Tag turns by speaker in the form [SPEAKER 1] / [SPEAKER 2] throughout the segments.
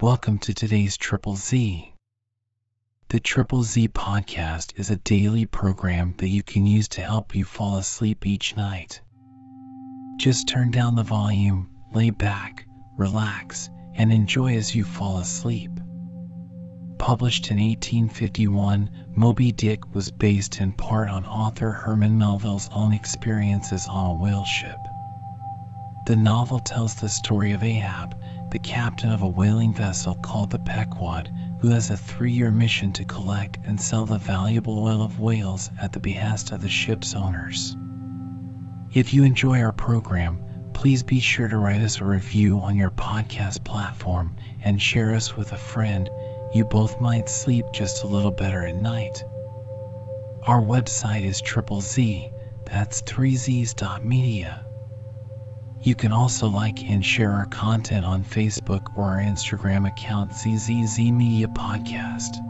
[SPEAKER 1] Welcome to today's Triple Z. The Triple Z podcast is a daily program that you can use to help you fall asleep each night. Just turn down the volume, lay back, relax, and enjoy as you fall asleep. Published in 1851, Moby Dick was based in part on author Herman Melville's own experiences on a whale ship. The novel tells the story of Ahab, the captain of a whaling vessel called the Pequod, who has a three year mission to collect and sell the valuable oil of whales at the behest of the ship's owners. If you enjoy our program, please be sure to write us a review on your podcast platform and share us with a friend you both might sleep just a little better at night. Our website is triple Z, that's 3z's.media. You can also like and share our content on Facebook or our Instagram account ZZZ Media Podcast.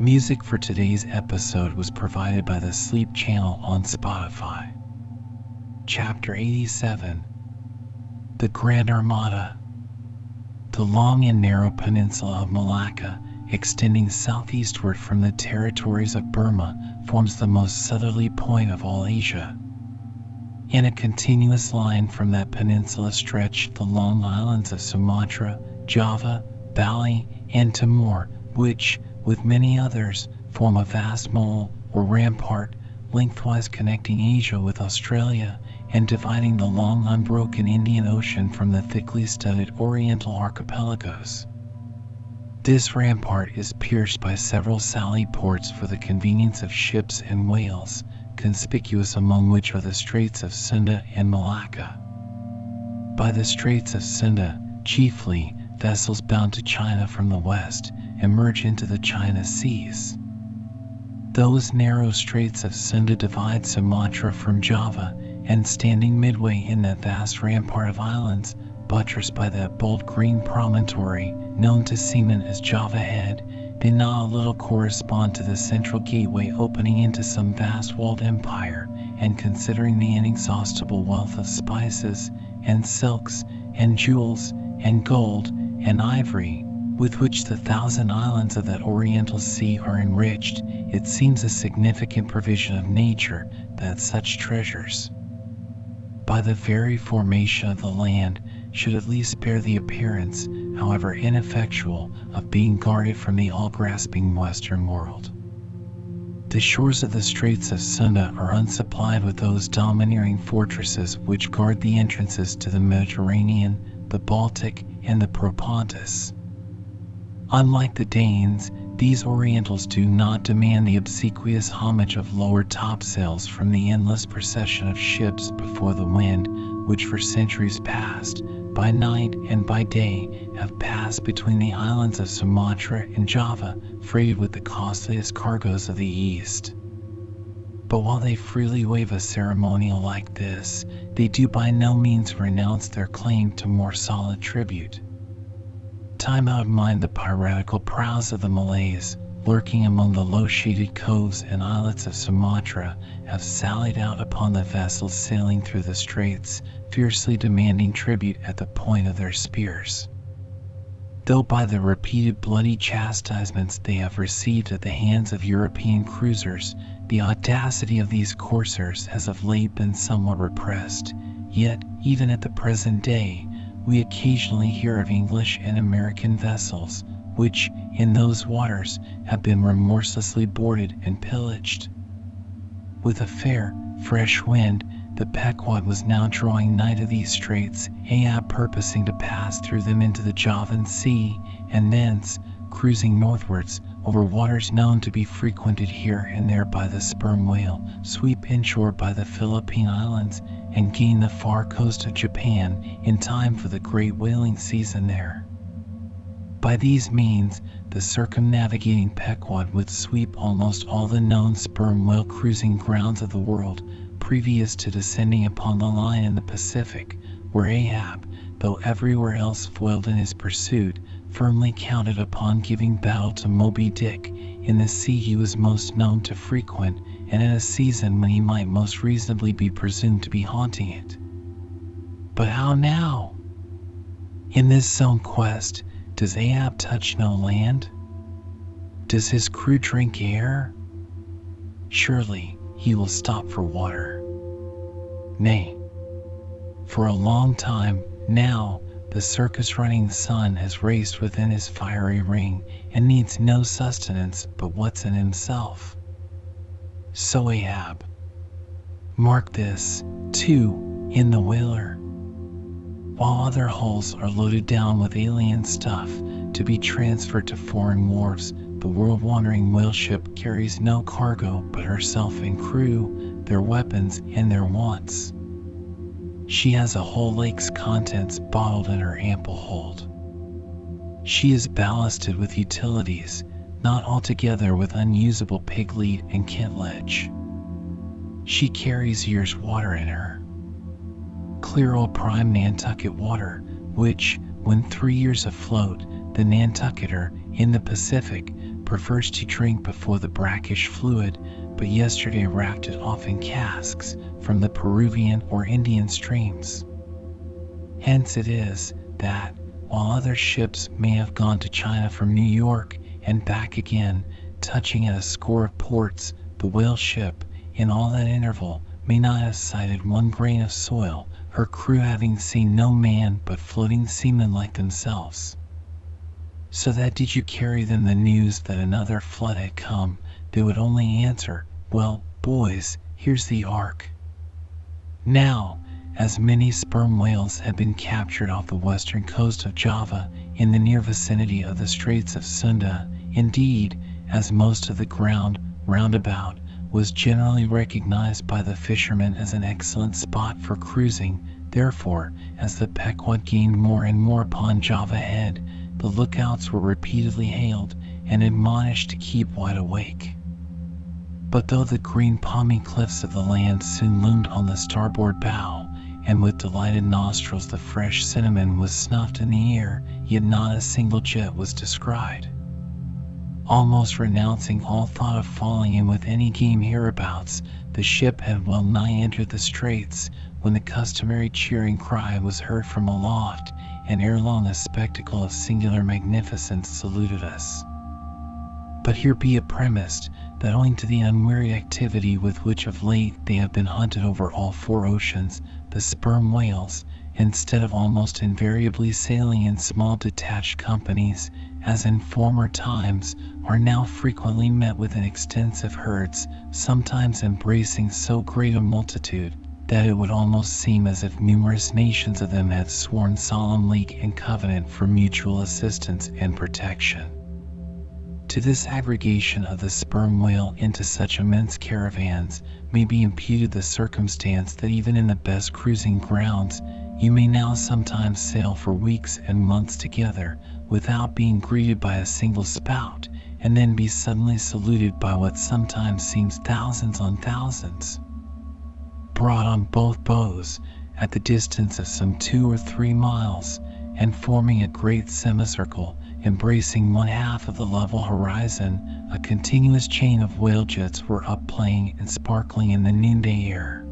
[SPEAKER 1] Music for today's episode was provided by the Sleep Channel on Spotify. Chapter 87 The Grand Armada the long and narrow peninsula of Malacca, extending southeastward from the territories of Burma, forms the most southerly point of all Asia. In a continuous line from that peninsula stretch the long islands of Sumatra, Java, Bali, and Timor, which, with many others, form a vast mole or rampart lengthwise connecting Asia with Australia and dividing the long unbroken Indian Ocean from the thickly studded Oriental archipelagos. This rampart is pierced by several sally ports for the convenience of ships and whales, conspicuous among which are the Straits of Sunda and Malacca. By the Straits of Sunda, chiefly, vessels bound to China from the west emerge into the China Seas. Those narrow straits of Sunda divide Sumatra from Java and standing midway in that vast rampart of islands, buttressed by that bold green promontory known to seamen as Java Head, they not a little correspond to the central gateway opening into some vast walled empire, and considering the inexhaustible wealth of spices, and silks, and jewels, and gold, and ivory, with which the thousand islands of that oriental sea are enriched, it seems a significant provision of nature that such treasures by the very formation of the land, should at least bear the appearance, however ineffectual, of being guarded from the all grasping Western world. The shores of the Straits of Sunda are unsupplied with those domineering fortresses which guard the entrances to the Mediterranean, the Baltic, and the Propontis. Unlike the Danes, these Orientals do not demand the obsequious homage of lowered topsails from the endless procession of ships before the wind, which for centuries past, by night and by day, have passed between the islands of Sumatra and Java, freighted with the costliest cargoes of the East. But while they freely waive a ceremonial like this, they do by no means renounce their claim to more solid tribute time out of mind the piratical prows of the Malays, lurking among the low shaded coves and islets of Sumatra, have sallied out upon the vessels sailing through the straits, fiercely demanding tribute at the point of their spears. Though by the repeated bloody chastisements they have received at the hands of European cruisers, the audacity of these corsairs has of late been somewhat repressed, yet, even at the present day, we occasionally hear of English and American vessels which, in those waters, have been remorselessly boarded and pillaged. With a fair, fresh wind, the Pequod was now drawing nigh to these straits, Ahab purposing to pass through them into the Javan Sea, and thence, cruising northwards, over waters known to be frequented here and there by the sperm whale, sweep inshore by the Philippine Islands, and gain the far coast of Japan in time for the great whaling season there. By these means, the circumnavigating Pequod would sweep almost all the known sperm whale cruising grounds of the world previous to descending upon the line in the Pacific, where Ahab, though everywhere else foiled in his pursuit, firmly counted upon giving battle to Moby Dick in the sea he was most known to frequent and in a season when he might most reasonably be presumed to be haunting it. But how now? In this zone quest, Does Ahab touch no land? Does his crew drink air? Surely he will stop for water. Nay, for a long time now, the circus running sun has raced within his fiery ring and needs no sustenance but what's in himself. So Ahab. Mark this, too, in the whaler. While other hulls are loaded down with alien stuff to be transferred to foreign wharves, the world wandering whale ship carries no cargo but herself and crew, their weapons, and their wants. She has a whole lake's contents bottled in her ample hold. She is ballasted with utilities, not altogether with unusable pig lead and kentledge. She carries year's water in her. Clear old prime Nantucket water, which, when three years afloat, the Nantucketer in the Pacific prefers to drink before the brackish fluid, but yesterday racked it off in casks from the Peruvian or Indian streams. Hence it is that, while other ships may have gone to China from New York and back again, touching at a score of ports, the whale ship, in all that interval, may not have sighted one grain of soil, her crew having seen no man but floating seamen like themselves. So that did you carry them the news that another flood had come, they would only answer, Well, boys, here's the ark. Now, as many sperm whales have been captured off the western coast of Java in the near vicinity of the Straits of Sunda, indeed, as most of the ground round about was generally recognized by the fishermen as an excellent spot for cruising, therefore, as the Pequod gained more and more upon Java Head, the lookouts were repeatedly hailed and admonished to keep wide awake. But though the green palmy cliffs of the land soon loomed on the starboard bow, and with delighted nostrils the fresh cinnamon was snuffed in the air, yet not a single jet was descried. Almost renouncing all thought of falling in with any game hereabouts, the ship had well nigh entered the straits, when the customary cheering cry was heard from aloft, and ere long a spectacle of singular magnificence saluted us. But here be it premised that owing to the unwearied activity with which of late they have been hunted over all four oceans, the sperm whales, instead of almost invariably sailing in small detached companies, as in former times, are now frequently met with in extensive herds, sometimes embracing so great a multitude that it would almost seem as if numerous nations of them had sworn solemn league and covenant for mutual assistance and protection. To this aggregation of the sperm whale into such immense caravans may be imputed the circumstance that even in the best cruising grounds you may now sometimes sail for weeks and months together without being greeted by a single spout, and then be suddenly saluted by what sometimes seems thousands on thousands brought on both bows at the distance of some two or three miles, and forming a great semicircle embracing one half of the level horizon, a continuous chain of whale jets were up playing and sparkling in the noonday air.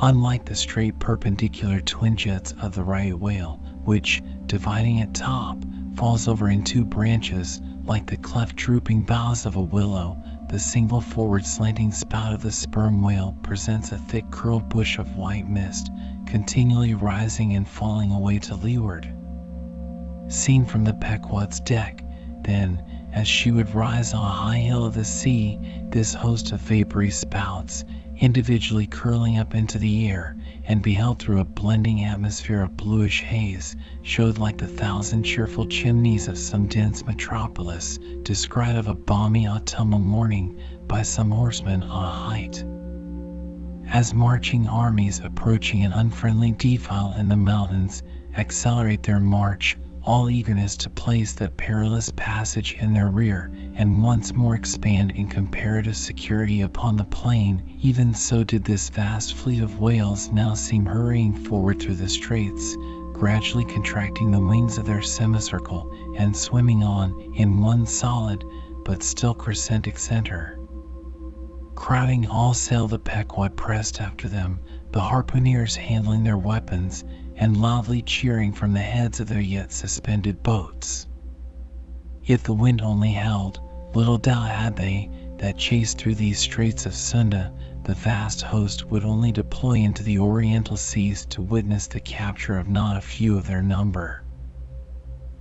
[SPEAKER 1] Unlike the straight perpendicular twin jets of the right whale, which, dividing at top, falls over in two branches like the cleft drooping boughs of a willow, the single forward slanting spout of the sperm whale presents a thick curled bush of white mist, continually rising and falling away to leeward. Seen from the Pequod's deck, then, as she would rise on a high hill of the sea, this host of vapory spouts, individually curling up into the air, and beheld through a blending atmosphere of bluish haze, showed like the thousand cheerful chimneys of some dense metropolis, descried of a balmy autumnal morning by some horseman on a height. As marching armies approaching an unfriendly defile in the mountains accelerate their march, all eagerness to place that perilous passage in their rear, and once more expand in comparative security upon the plain, even so did this vast fleet of whales now seem hurrying forward through the straits, gradually contracting the wings of their semicircle and swimming on in one solid but still crescentic center. Crowding all sail the Pequod pressed after them, the harpooneers handling their weapons and loudly cheering from the heads of their yet suspended boats. If the wind only held, little doubt had they that chased through these straits of Sunda, the vast host would only deploy into the oriental seas to witness the capture of not a few of their number.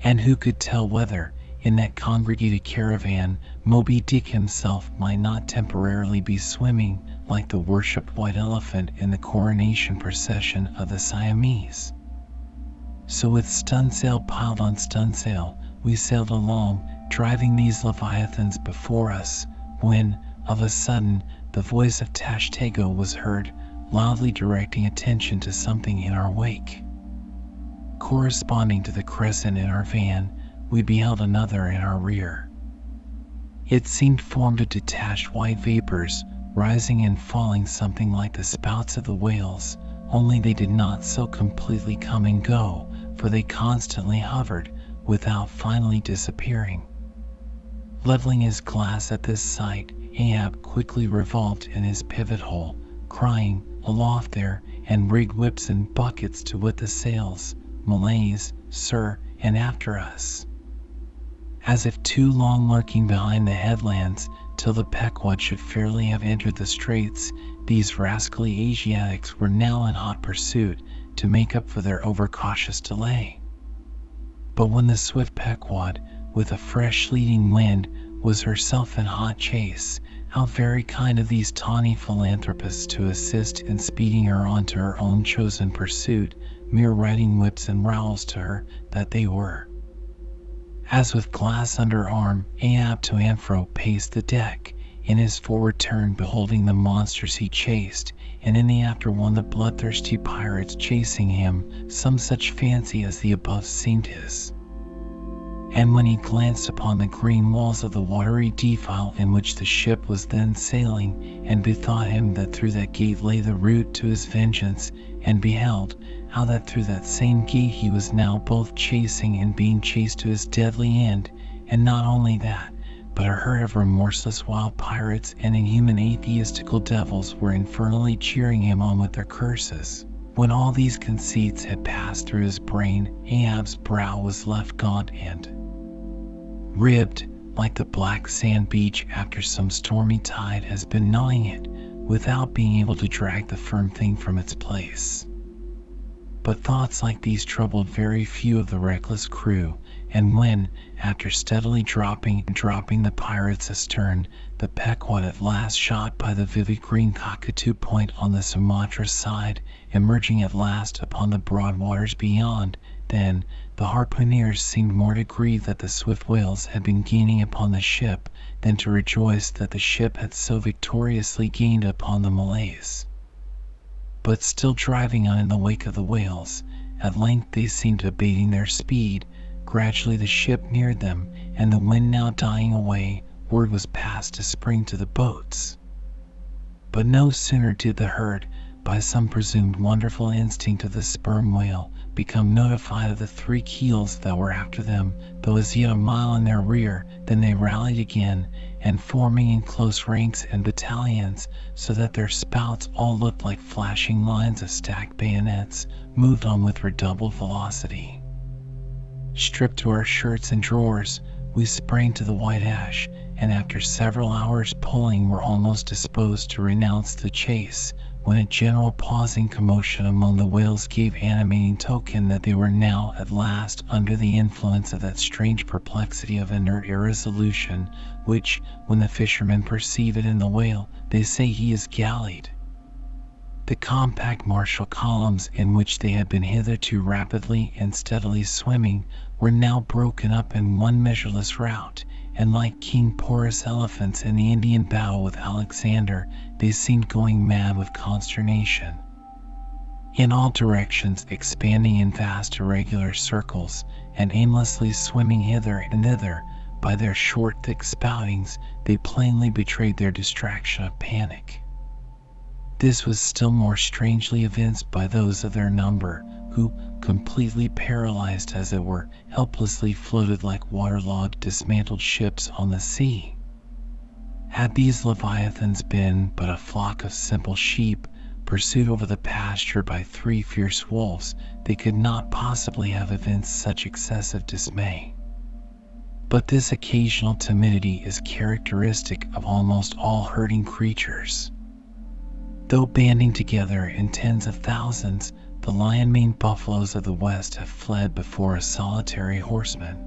[SPEAKER 1] And who could tell whether, in that congregated caravan, Moby Dick himself might not temporarily be swimming like the worshipped white elephant in the coronation procession of the Siamese? So with stunsail piled on stunsail, we sailed along, driving these leviathans before us, when, of a sudden, the voice of Tashtego was heard, loudly directing attention to something in our wake. Corresponding to the crescent in our van, we beheld another in our rear. It seemed formed of detached white vapors, rising and falling something like the spouts of the whales, only they did not so completely come and go, for they constantly hovered, without finally disappearing. Leveling his glass at this sight, Ahab quickly revolved in his pivot hole, crying, Aloft there, and rigged whips and buckets to wet the sails, Malays, sir, and after us as if too long lurking behind the headlands till the Pequod should fairly have entered the straits, these rascally Asiatics were now in hot pursuit to make up for their overcautious delay. But when the swift Pequod, with a fresh leading wind, was herself in hot chase, how very kind of these tawny philanthropists to assist in speeding her on to her own chosen pursuit, mere riding whips and rowels to her that they were. As with glass under arm, Ahab to and paced the deck, in his forward turn beholding the monsters he chased, and in the after one the bloodthirsty pirates chasing him, some such fancy as the above seemed his. And when he glanced upon the green walls of the watery defile in which the ship was then sailing, and bethought him that through that gate lay the route to his vengeance, and beheld, how that through that same gate he was now both chasing and being chased to his deadly end, and not only that, but a herd of remorseless wild pirates and inhuman atheistical devils were infernally cheering him on with their curses. When all these conceits had passed through his brain, Ahab's brow was left gaunt and ribbed, like the black sand beach after some stormy tide has been gnawing it, without being able to drag the firm thing from its place. But thoughts like these troubled very few of the reckless crew, and when, after steadily dropping and dropping the pirates astern, the Pequod at last shot by the vivid green cockatoo point on the Sumatra side, emerging at last upon the broad waters beyond, then the harpooneers seemed more to grieve that the swift whales had been gaining upon the ship than to rejoice that the ship had so victoriously gained upon the Malays but still driving on in the wake of the whales. At length they seemed abating their speed. Gradually the ship neared them, and the wind now dying away, word was passed to spring to the boats. But no sooner did the herd, by some presumed wonderful instinct of the sperm whale, become notified of the three keels that were after them, though as yet a mile in their rear, than they rallied again, and forming in close ranks and battalions, so that their spouts all looked like flashing lines of stacked bayonets, moved on with redoubled velocity. Stripped to our shirts and drawers, we sprang to the white ash, and after several hours pulling were almost disposed to renounce the chase, when a general pausing commotion among the whales gave animating token that they were now at last under the influence of that strange perplexity of inert irresolution, which, when the fishermen perceive it in the whale, they say he is gallied. The compact martial columns in which they had been hitherto rapidly and steadily swimming were now broken up in one measureless rout, and like King Porus elephants in the Indian battle with Alexander, they seemed going mad with consternation. In all directions, expanding in vast irregular circles, and aimlessly swimming hither and thither, by their short, thick spoutings, they plainly betrayed their distraction of panic. This was still more strangely evinced by those of their number, who, completely paralyzed as it were, helplessly floated like waterlogged, dismantled ships on the sea. Had these leviathans been but a flock of simple sheep, pursued over the pasture by three fierce wolves, they could not possibly have evinced such excessive dismay. But this occasional timidity is characteristic of almost all herding creatures. Though banding together in tens of thousands, the lion maned buffaloes of the West have fled before a solitary horseman.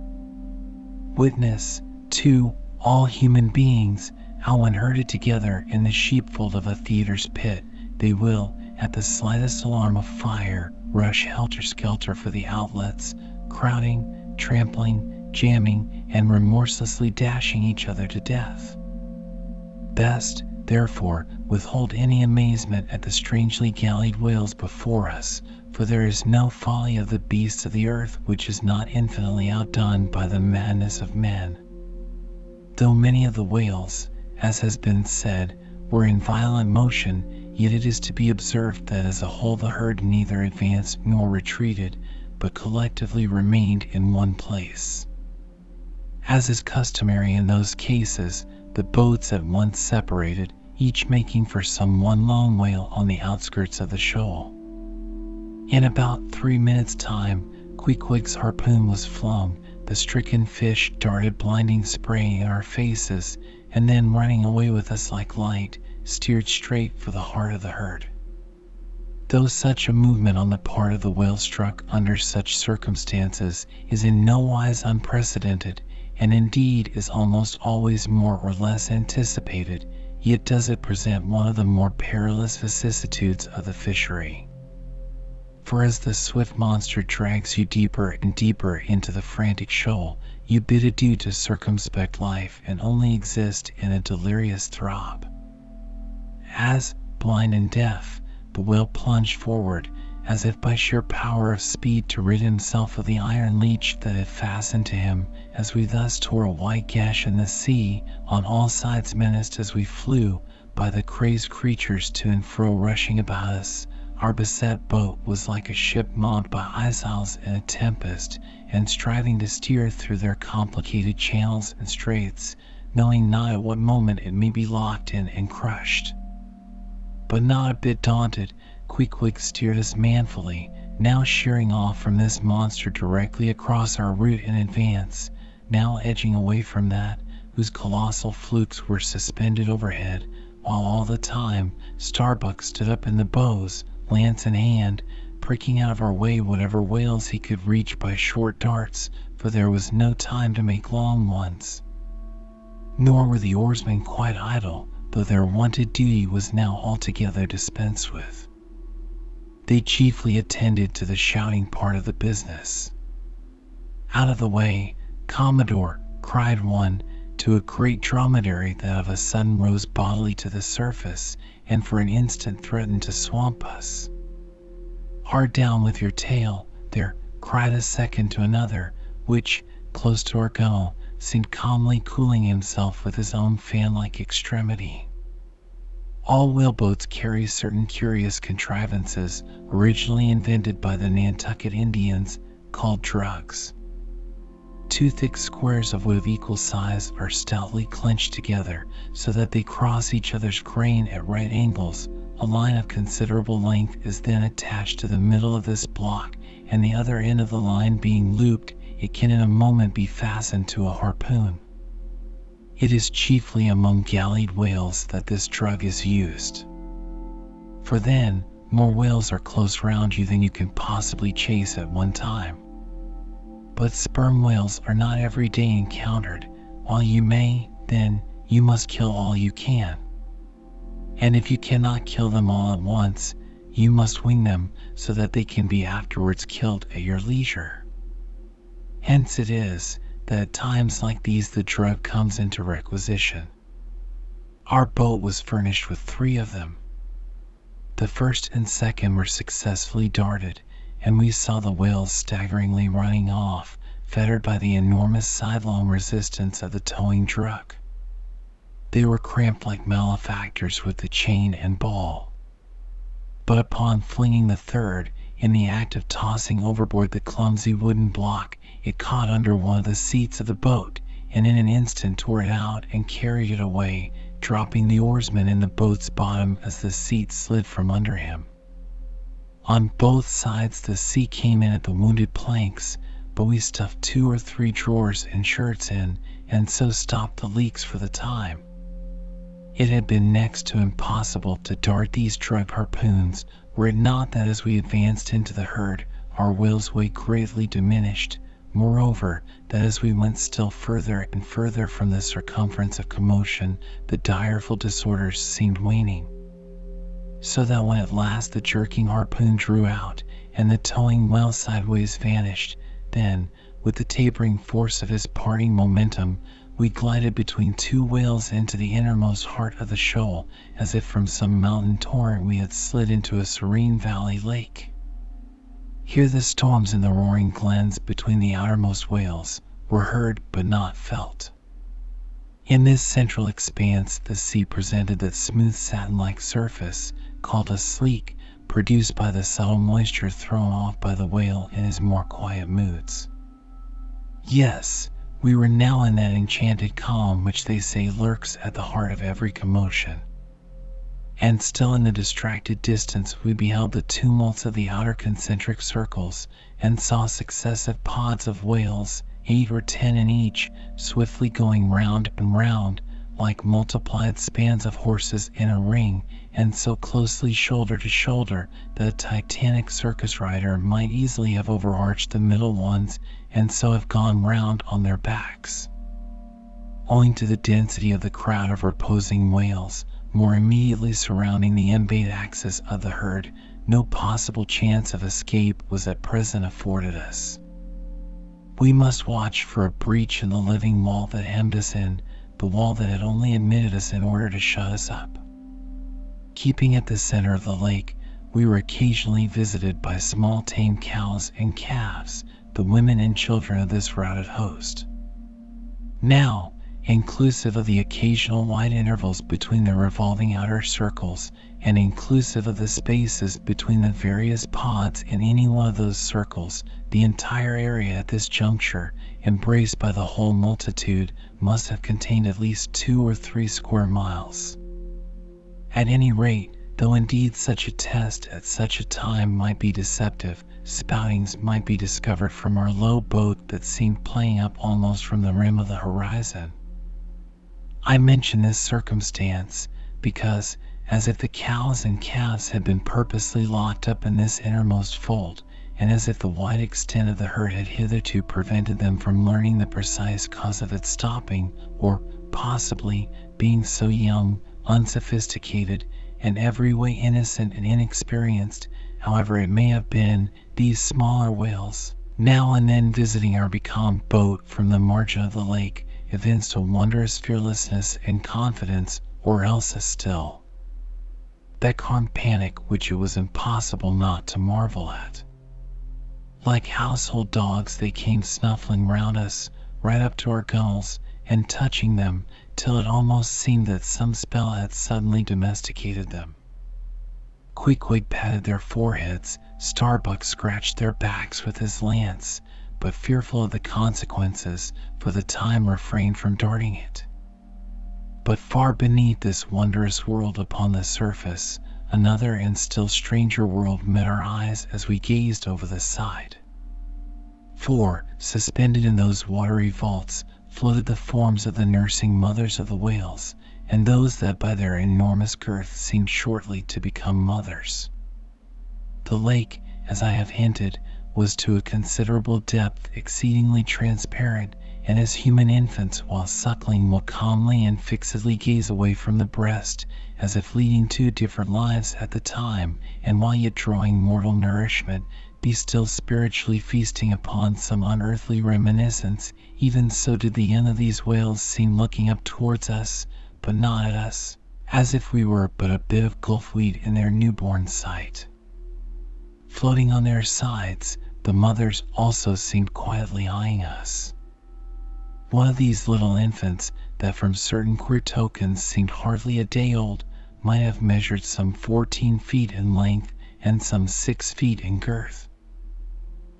[SPEAKER 1] Witness, too, all human beings, how when herded together in the sheepfold of a theater's pit, they will, at the slightest alarm of fire, rush helter skelter for the outlets, crowding, trampling, jamming, and remorselessly dashing each other to death. Best, therefore, withhold any amazement at the strangely gallied whales before us, for there is no folly of the beasts of the earth which is not infinitely outdone by the madness of men. Though many of the whales, as has been said, were in violent motion, yet it is to be observed that as a whole the herd neither advanced nor retreated, but collectively remained in one place. As is customary in those cases, the boats at once separated, each making for some one long whale on the outskirts of the shoal. In about three minutes' time, Queequeg's harpoon was flung, the stricken fish darted blinding spray in our faces, and then running away with us like light, steered straight for the heart of the herd. Though such a movement on the part of the whale struck under such circumstances is in no wise unprecedented, and indeed is almost always more or less anticipated, yet does it present one of the more perilous vicissitudes of the fishery. For as the swift monster drags you deeper and deeper into the frantic shoal, you bid adieu to circumspect life and only exist in a delirious throb. As, blind and deaf, the whale plunged forward, as if by sheer power of speed to rid himself of the iron leech that had fastened to him, as we thus tore a wide gash in the sea, on all sides menaced as we flew by the crazed creatures to and fro rushing about us. Our beset boat was like a ship mobbed by isles in a tempest, and striving to steer through their complicated channels and straits, knowing not at what moment it may be locked in and crushed. But not a bit daunted, Queequeg steered us manfully, now sheering off from this monster directly across our route in advance, now edging away from that whose colossal flukes were suspended overhead, while all the time Starbuck stood up in the bows, lance in hand, pricking out of our way whatever whales he could reach by short darts, for there was no time to make long ones. Nor were the oarsmen quite idle, though their wonted duty was now altogether dispensed with. They chiefly attended to the shouting part of the business. Out of the way, Commodore, cried one to a great dromedary that of a sudden rose bodily to the surface and for an instant threatened to swamp us. Hard down with your tail, there, cried a second to another, which, close to our gunwale, seemed calmly cooling himself with his own fan like extremity. All whaleboats carry certain curious contrivances originally invented by the Nantucket Indians called drugs. Two thick squares of wood of equal size are stoutly clenched together so that they cross each other's grain at right angles. A line of considerable length is then attached to the middle of this block, and the other end of the line being looped, it can in a moment be fastened to a harpoon. It is chiefly among gallied whales that this drug is used. For then, more whales are close round you than you can possibly chase at one time. But sperm whales are not every day encountered. While you may, then, you must kill all you can. And if you cannot kill them all at once, you must wing them so that they can be afterwards killed at your leisure. Hence it is that at times like these the drug comes into requisition. Our boat was furnished with three of them. The first and second were successfully darted, and we saw the whales staggeringly running off, fettered by the enormous sidelong resistance of the towing drug. They were cramped like malefactors with the chain and ball. But upon flinging the third, in the act of tossing overboard the clumsy wooden block, it caught under one of the seats of the boat, and in an instant tore it out and carried it away, dropping the oarsman in the boat's bottom as the seat slid from under him. On both sides the sea came in at the wounded planks, but we stuffed two or three drawers and shirts in, and so stopped the leaks for the time. It had been next to impossible to dart these drug harpoons, were it not that as we advanced into the herd, our whale's weight greatly diminished, moreover, that as we went still further and further from the circumference of commotion, the direful disorders seemed waning so that when at last the jerking harpoon drew out and the towing well sideways vanished, then, with the tapering force of his parting momentum, we glided between two whales into the innermost heart of the shoal, as if from some mountain torrent we had slid into a serene valley lake. Here the storms in the roaring glens between the outermost whales were heard but not felt. In this central expanse the sea presented that smooth satin-like surface called a sleek, produced by the subtle moisture thrown off by the whale in his more quiet moods. Yes, we were now in that enchanted calm which they say lurks at the heart of every commotion. And still in the distracted distance we beheld the tumults of the outer concentric circles, and saw successive pods of whales, eight or ten in each, swiftly going round and round, like multiplied spans of horses in a ring, and so closely shoulder to shoulder that a titanic circus rider might easily have overarched the middle ones and so have gone round on their backs. Owing to the density of the crowd of reposing whales, more immediately surrounding the embayed axis of the herd, no possible chance of escape was at present afforded us. We must watch for a breach in the living wall that hemmed us in, the wall that had only admitted us in order to shut us up. Keeping at the center of the lake, we were occasionally visited by small tame cows and calves, the women and children of this routed host. Now, inclusive of the occasional wide intervals between the revolving outer circles, and inclusive of the spaces between the various pods in any one of those circles, the entire area at this juncture, embraced by the whole multitude, must have contained at least two or three square miles. At any rate, though indeed such a test at such a time might be deceptive, spoutings might be discovered from our low boat that seemed playing up almost from the rim of the horizon. I mention this circumstance because, as if the cows and calves had been purposely locked up in this innermost fold, and as if the wide extent of the herd had hitherto prevented them from learning the precise cause of its stopping, or, possibly, being so young, unsophisticated, and every way innocent and inexperienced, however it may have been, these smaller whales, now and then visiting our becalmed boat from the margin of the lake, evinced a wondrous fearlessness and confidence, or else a still, that calm panic which it was impossible not to marvel at. Like household dogs, they came snuffling round us, right up to our gunwales, and touching them, till it almost seemed that some spell had suddenly domesticated them. Queequeg patted their foreheads, Starbuck scratched their backs with his lance, but fearful of the consequences, for the time refrained from darting it. But far beneath this wondrous world upon the surface, another and still stranger world met our eyes as we gazed over the side. For, suspended in those watery vaults, floated the forms of the nursing mothers of the whales, and those that by their enormous girth seemed shortly to become mothers. The lake, as I have hinted, was to a considerable depth exceedingly transparent, and as human infants while suckling will calmly and fixedly gaze away from the breast, as if leading two different lives at the time, and while yet drawing mortal nourishment, be still spiritually feasting upon some unearthly reminiscence, even so did the end of these whales seem looking up towards us, but not at us, as if we were but a bit of gulf weed in their newborn sight. Floating on their sides, the mothers also seemed quietly eyeing us. One of these little infants, that from certain queer tokens seemed hardly a day old, might have measured some fourteen feet in length and some six feet in girth.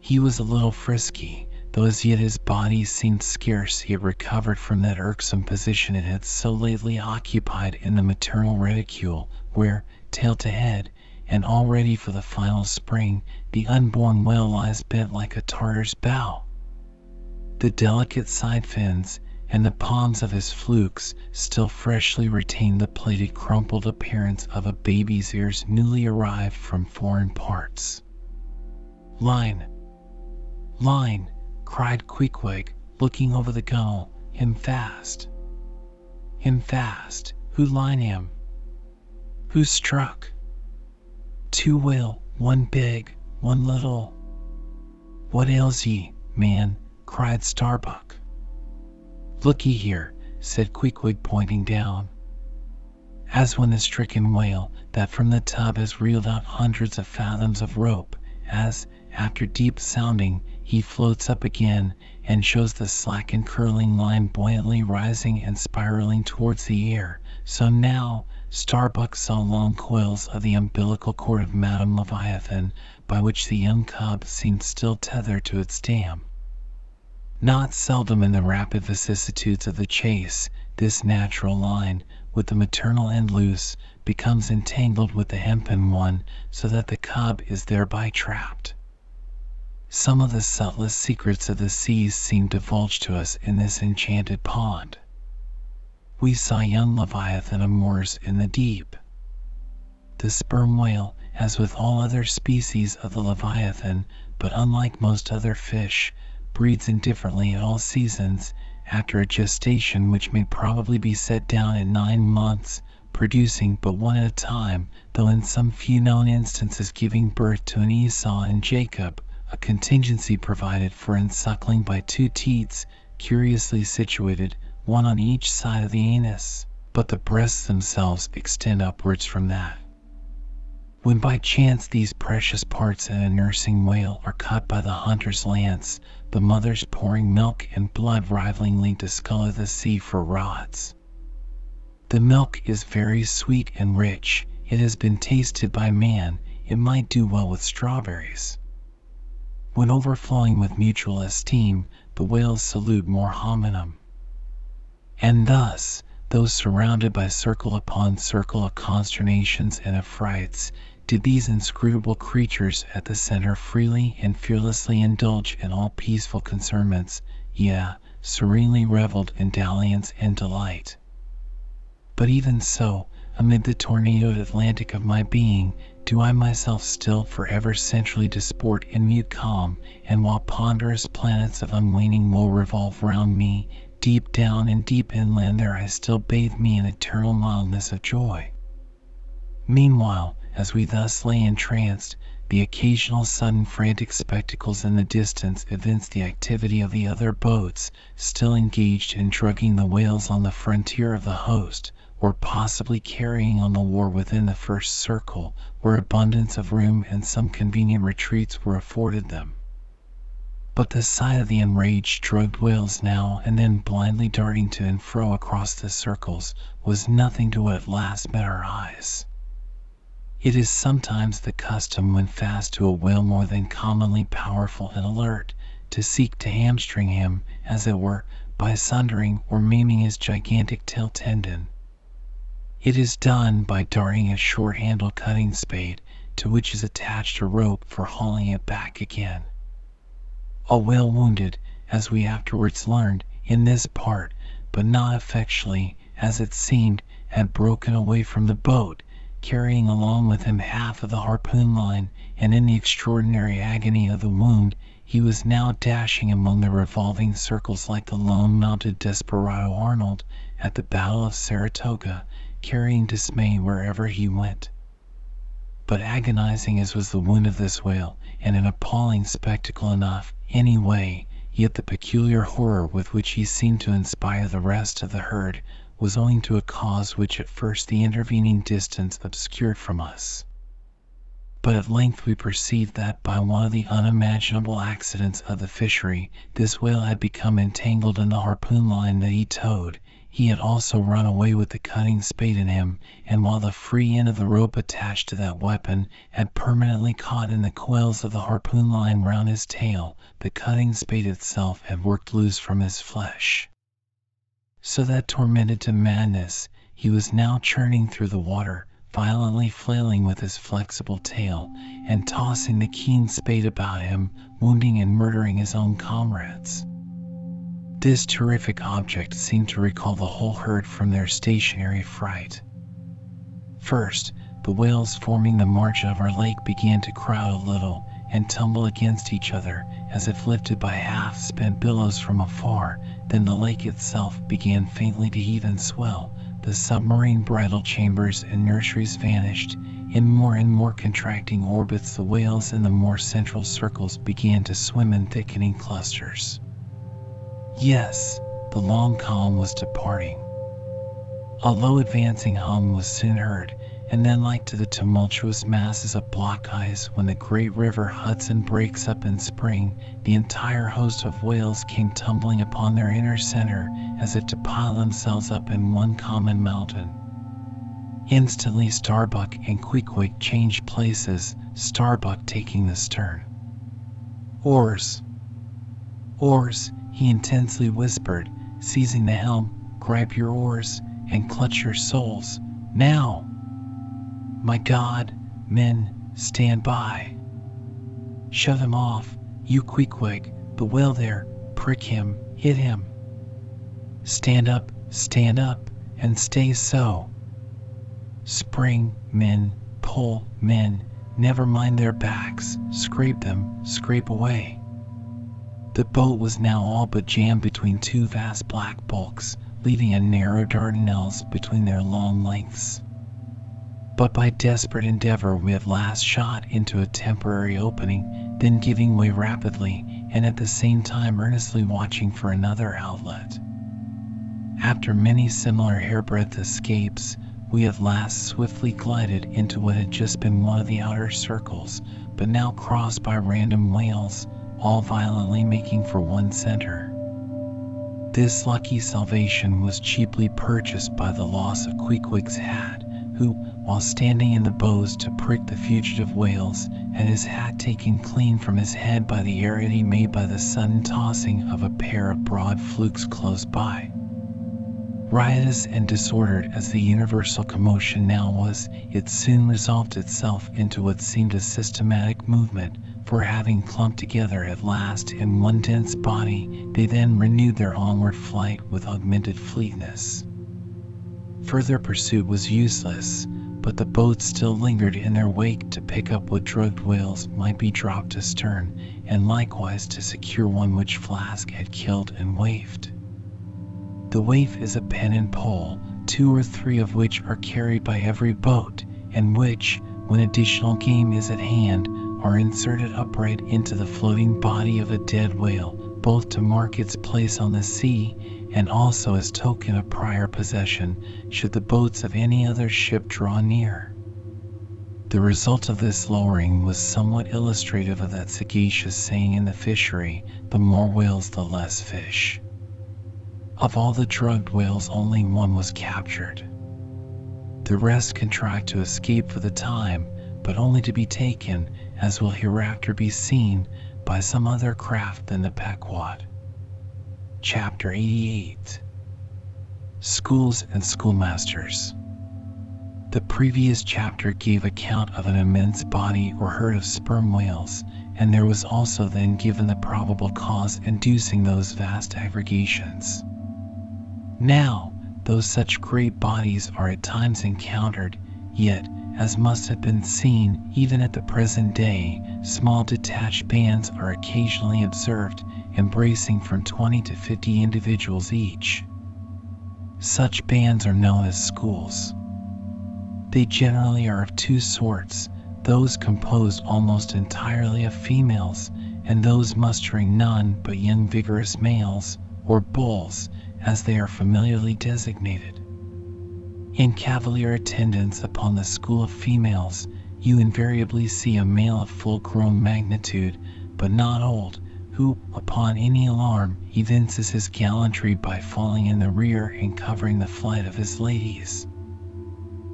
[SPEAKER 1] He was a little frisky, though as yet his body seemed scarce he had recovered from that irksome position it had so lately occupied in the maternal reticule, where, tail to head, and all ready for the final spring, the unborn whale lies bent like a Tartar's bow. The delicate side fins, and the palms of his flukes still freshly retain the plaited crumpled appearance of a baby's ears newly arrived from foreign parts. Line! Line! Cried Queequeg, looking over the gunwale. Him fast! Him fast! Who line him? Who struck? Two whale, one big, one little. What ails ye, man? cried Starbuck. Look'ee here, said Queequeg, pointing down. As when the stricken whale, that from the tub has reeled out hundreds of fathoms of rope, as, after deep sounding, he floats up again, and shows the slack and curling line buoyantly rising and spiraling towards the air, so now Starbuck saw long coils of the umbilical cord of Madame Leviathan, by which the young cub seemed still tethered to its dam. Not seldom in the rapid vicissitudes of the chase, this natural line, with the maternal end loose, becomes entangled with the hempen one, so that the cub is thereby trapped. Some of the subtlest secrets of the seas seem divulged to us in this enchanted pond. We saw young Leviathan amours in the deep. The sperm whale, as with all other species of the Leviathan, but unlike most other fish, breeds indifferently at all seasons, after a gestation which may probably be set down at nine months, producing but one at a time, though in some few known instances giving birth to an Esau and Jacob, a contingency provided for in suckling by two teats curiously situated, one on each side of the anus, but the breasts themselves extend upwards from that. When by chance these precious parts in a nursing whale are cut by the hunter's lance, the mothers pouring milk and blood rivalingly discolor the sea for rods. The milk is very sweet and rich. It has been tasted by man. It might do well with strawberries. When overflowing with mutual esteem, the whales salute more hominum. And thus, though surrounded by circle upon circle of consternations and affrights, did these inscrutable creatures at the center freely and fearlessly indulge in all peaceful concernments, yea, serenely reveled in dalliance and delight. But even so, amid the tornadoed Atlantic of my being, do I myself still forever centrally disport in mute calm, and while ponderous planets of unwaning woe revolve round me, deep down and deep inland there I still bathe me in eternal mildness of joy. Meanwhile, as we thus lay entranced, the occasional sudden frantic spectacles in the distance evinced the activity of the other boats, still engaged in drugging the whales on the frontier of the host, or possibly carrying on the war within the first circle, where abundance of room and some convenient retreats were afforded them. But the sight of the enraged drugged whales now and then blindly darting to and fro across the circles was nothing to what at last met our eyes. It is sometimes the custom when fast to a whale more than commonly powerful and alert, to seek to hamstring him, as it were, by sundering or maiming his gigantic tail tendon. It is done by darting a short handled cutting spade, to which is attached a rope for hauling it back again. A whale wounded, as we afterwards learned, in this part, but not effectually, as it seemed, had broken away from the boat, carrying along with him half of the harpoon line, and in the extraordinary agony of the wound, he was now dashing among the revolving circles like the lone mounted desperado Arnold at the battle of Saratoga carrying dismay wherever he went. But agonizing as was the wound of this whale, and an appalling spectacle enough, anyway, yet the peculiar horror with which he seemed to inspire the rest of the herd was owing to a cause which at first the intervening distance obscured from us. But at length we perceived that by one of the unimaginable accidents of the fishery, this whale had become entangled in the harpoon line that he towed, he had also run away with the cutting spade in him, and while the free end of the rope attached to that weapon had permanently caught in the coils of the harpoon line round his tail, the cutting spade itself had worked loose from his flesh. So that tormented to madness, he was now churning through the water, violently flailing with his flexible tail, and tossing the keen spade about him, wounding and murdering his own comrades. This terrific object seemed to recall the whole herd from their stationary fright. First, the whales forming the margin of our lake began to crowd a little and tumble against each other as if lifted by half spent billows from afar. Then the lake itself began faintly to heave and swell. The submarine bridal chambers and nurseries vanished. In more and more contracting orbits, the whales in the more central circles began to swim in thickening clusters. Yes, the long calm was departing. A low advancing hum was soon heard, and then like to the tumultuous masses of block ice when the great river Hudson breaks up in spring, the entire host of whales came tumbling upon their inner center as if to pile themselves up in one common mountain. Instantly Starbuck and Queequeg changed places, Starbuck taking the stern. Oars! Oars! He intensely whispered, seizing the helm. Grab your oars and clutch your souls. Now! My God, men, stand by. Shove him off, you Queequeg, the whale there, prick him, hit him. Stand up, stand up, and stay so. Spring, men, pull, men, never mind their backs, scrape them, scrape away. The boat was now all but jammed between two vast black bulks, leaving a narrow Dardanelles between their long lengths. But by desperate endeavor we at last shot into a temporary opening, then giving way rapidly, and at the same time earnestly watching for another outlet. After many similar hairbreadth escapes, we at last swiftly glided into what had just been one of the outer circles, but now crossed by random whales, all violently making for one center. This lucky salvation was cheaply purchased by the loss of Queequeg's hat, who, while standing in the bows to prick the fugitive whales, had his hat taken clean from his head by the eddy made by the sudden tossing of a pair of broad flukes close by. Riotous and disordered as the universal commotion now was, it soon resolved itself into what seemed a systematic movement for having clumped together at last in one dense body, they then renewed their onward flight with augmented fleetness. Further pursuit was useless, but the boats still lingered in their wake to pick up what drugged whales might be dropped astern, and likewise to secure one which Flask had killed and waifed. The waif is a pennoned pole, two or three of which are carried by every boat, and which, when additional game is at hand, are inserted upright into the floating body of a dead whale, both to mark its place on the sea and also as token of prior possession should the boats of any other ship draw near. The result of this lowering was somewhat illustrative of that sagacious saying in the fishery the more whales, the less fish. Of all the drugged whales, only one was captured. The rest contrived to escape for the time, but only to be taken as will hereafter be seen by some other craft than the Pequod. Chapter 88 Schools and Schoolmasters The previous chapter gave account of an immense body or herd of sperm whales, and there was also then given the probable cause inducing those vast aggregations. Now, though such great bodies are at times encountered, yet as must have been seen even at the present day, small detached bands are occasionally observed, embracing from 20 to 50 individuals each. Such bands are known as schools. They generally are of two sorts those composed almost entirely of females, and those mustering none but young vigorous males, or bulls, as they are familiarly designated. In cavalier attendance upon the school of females, you invariably see a male of full grown magnitude, but not old, who, upon any alarm, evinces his gallantry by falling in the rear and covering the flight of his ladies.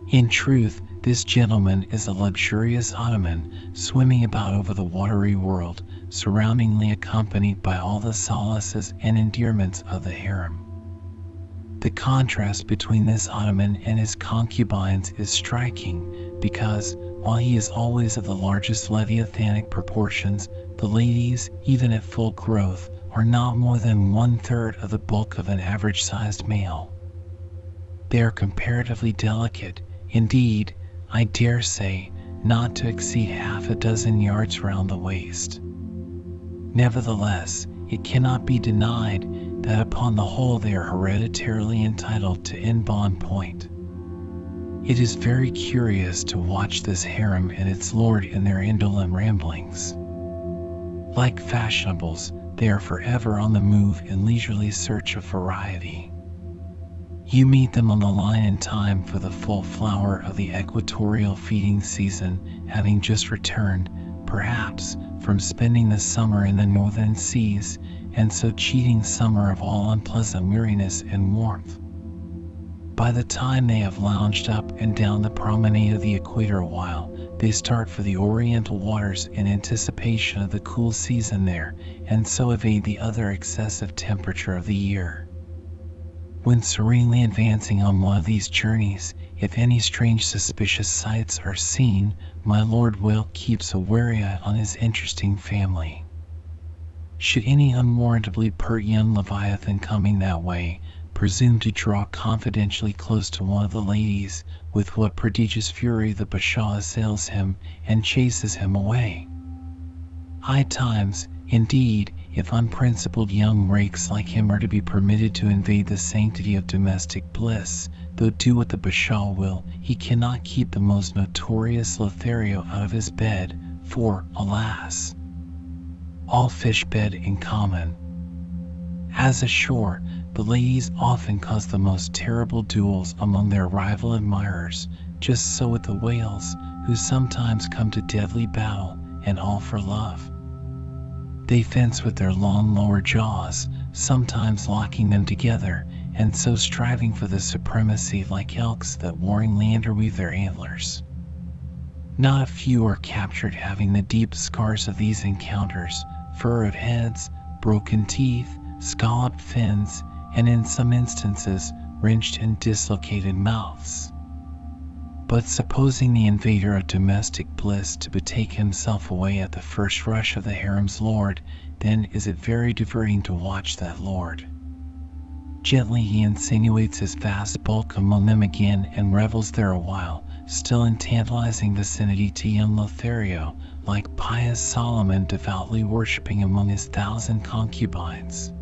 [SPEAKER 1] In truth, this gentleman is a luxurious Ottoman, swimming about over the watery world, surroundingly accompanied by all the solaces and endearments of the harem. The contrast between this Ottoman and his concubines is striking, because, while he is always of the largest leviathanic proportions, the ladies, even at full growth, are not more than one third of the bulk of an average sized male. They are comparatively delicate, indeed, I dare say, not to exceed half a dozen yards round the waist. Nevertheless, it cannot be denied that upon the whole they are hereditarily entitled to in bond embonpoint. It is very curious to watch this harem and its lord in their indolent ramblings. Like fashionables, they are forever on the move in leisurely search of variety. You meet them on the line in time for the full flower of the equatorial feeding season, having just returned, perhaps, from spending the summer in the northern seas, and so cheating summer of all unpleasant weariness and warmth. By the time they have lounged up and down the promenade of the equator a while, they start for the oriental waters in anticipation of the cool season there, and so evade the other excessive temperature of the year. When serenely advancing on one of these journeys, if any strange suspicious sights are seen, my Lord will keeps a wary eye on his interesting family. Should any unwarrantably pert young Leviathan coming that way, presume to draw confidentially close to one of the ladies, with what prodigious fury the Bashaw assails him and chases him away. High times, indeed, if unprincipled young rakes like him are to be permitted to invade the sanctity of domestic bliss, though do what the Bashaw will, he cannot keep the most notorious Lothario out of his bed, for, alas, all fish bed in common. As ashore, the ladies often cause the most terrible duels among their rival admirers, just so with the whales, who sometimes come to deadly battle, and all for love. They fence with their long lower jaws, sometimes locking them together, and so striving for the supremacy like elks that warringly interweave their antlers. Not a few are captured having the deep scars of these encounters, furrowed heads, broken teeth, scalloped fins, and in some instances, wrenched and dislocated mouths. But supposing the invader of domestic bliss to betake himself away at the first rush of the harem's lord, then is it very diverting to watch that lord. Gently he insinuates his vast bulk among them again and revels there a while, still in tantalizing vicinity to young Lothario, like pious Solomon devoutly worshipping among his thousand concubines.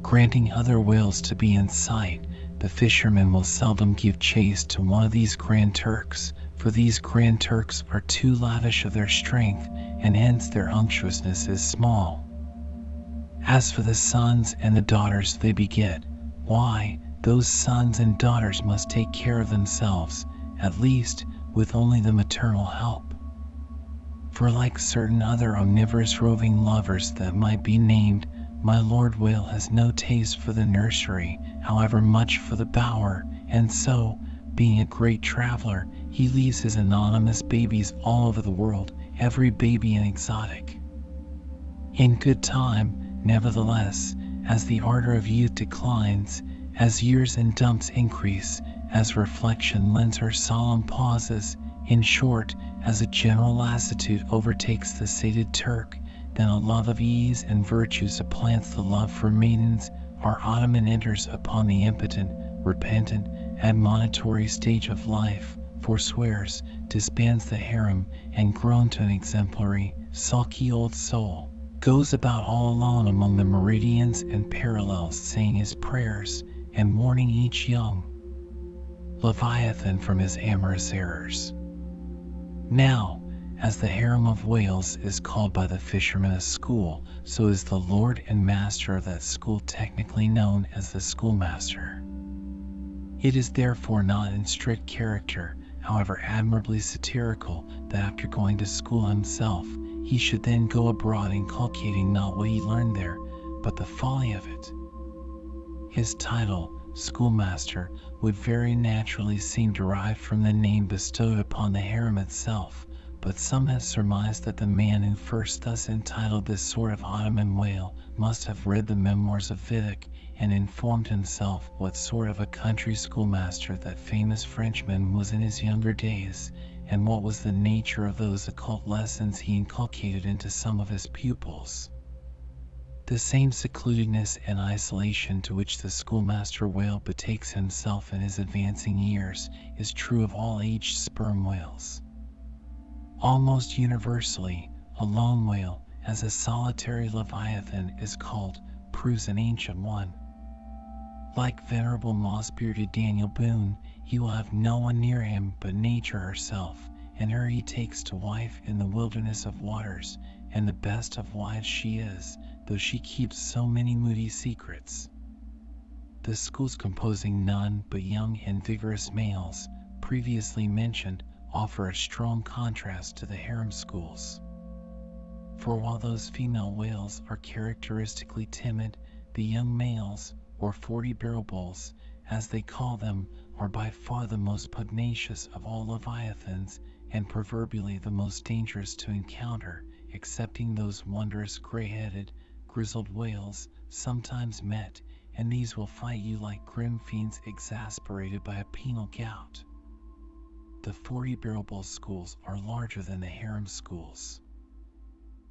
[SPEAKER 1] Granting other whales to be in sight, the fishermen will seldom give chase to one of these Grand Turks, for these Grand Turks are too lavish of their strength, and hence their unctuousness is small. As for the sons and the daughters they beget, why, those sons and daughters must take care of themselves, at least, with only the maternal help. For like certain other omnivorous roving lovers that might be named, my Lord Whale has no taste for the nursery, however much for the bower, and so, being a great traveler, he leaves his anonymous babies all over the world, every baby an exotic. In good time, nevertheless, as the ardor of youth declines, as years and dumps increase, as reflection lends her solemn pauses, in short, as a general lassitude overtakes the sated Turk, then a love of ease and virtue supplants the love for maidens, our Ottoman enters upon the impotent, repentant, admonitory stage of life, forswears, disbands the harem, and grown to an exemplary, sulky old soul, goes about all alone among the meridians and parallels saying his prayers, and warning each young Leviathan from his amorous errors. Now, as the harem of whales is called by the fishermen a school, so is the lord and master of that school technically known as the schoolmaster. It is therefore not in strict character, however admirably satirical, that after going to school himself, he should then go abroad inculcating not what he learned there, but the folly of it. His title, schoolmaster, would very naturally seem derived from the name bestowed upon the harem itself, but some have surmised that the man who first thus entitled this sort of Ottoman whale must have read the memoirs of Vidocq and informed himself what sort of a country schoolmaster that famous Frenchman was in his younger days, and what was the nature of those occult lessons he inculcated into some of his pupils. The same secludedness and isolation to which the schoolmaster whale betakes himself in his advancing years is true of all aged sperm whales. Almost universally, a lone whale, as a solitary leviathan is called, proves an ancient one. Like venerable moss-bearded Daniel Boone, he will have no one near him but nature herself, and her he takes to wife in the wilderness of waters, and the best of wives she is, though she keeps so many moody secrets. The schools composing none but young and vigorous males, previously mentioned, offer a strong contrast to the harem schools. For while those female whales are characteristically timid, the young males, or forty barrel bulls, as they call them, are by far the most pugnacious of all leviathans, and proverbially the most dangerous to encounter, excepting those wondrous gray-headed, grizzled whales sometimes met, and these will fight you like grim fiends exasperated by a penal gout. The 40 barrel schools are larger than the harem schools.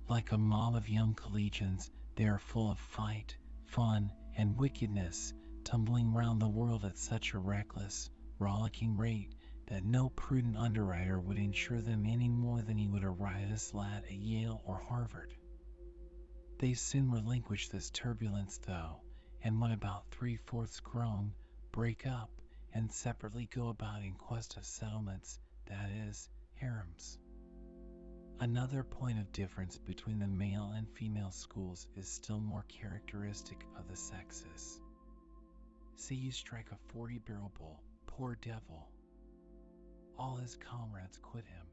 [SPEAKER 1] Like a mob of young collegians, they are full of fight, fun, and wickedness, tumbling round the world at such a reckless, rollicking rate that no prudent underwriter would insure them any more than he would a riotous lad at Yale or Harvard. They soon relinquish this turbulence, though, and when about three fourths grown, break up and separately go about in quest of settlements, that is, harems. Another point of difference between the male and female schools is still more characteristic of the sexes. Say you strike a 40 barrel bull, poor devil. All his comrades quit him.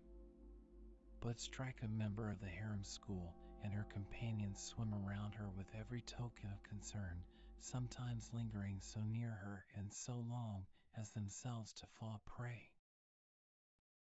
[SPEAKER 1] But strike a member of the harem school, and her companions swim around her with every token of concern, sometimes lingering so near her and so long as themselves to fall prey.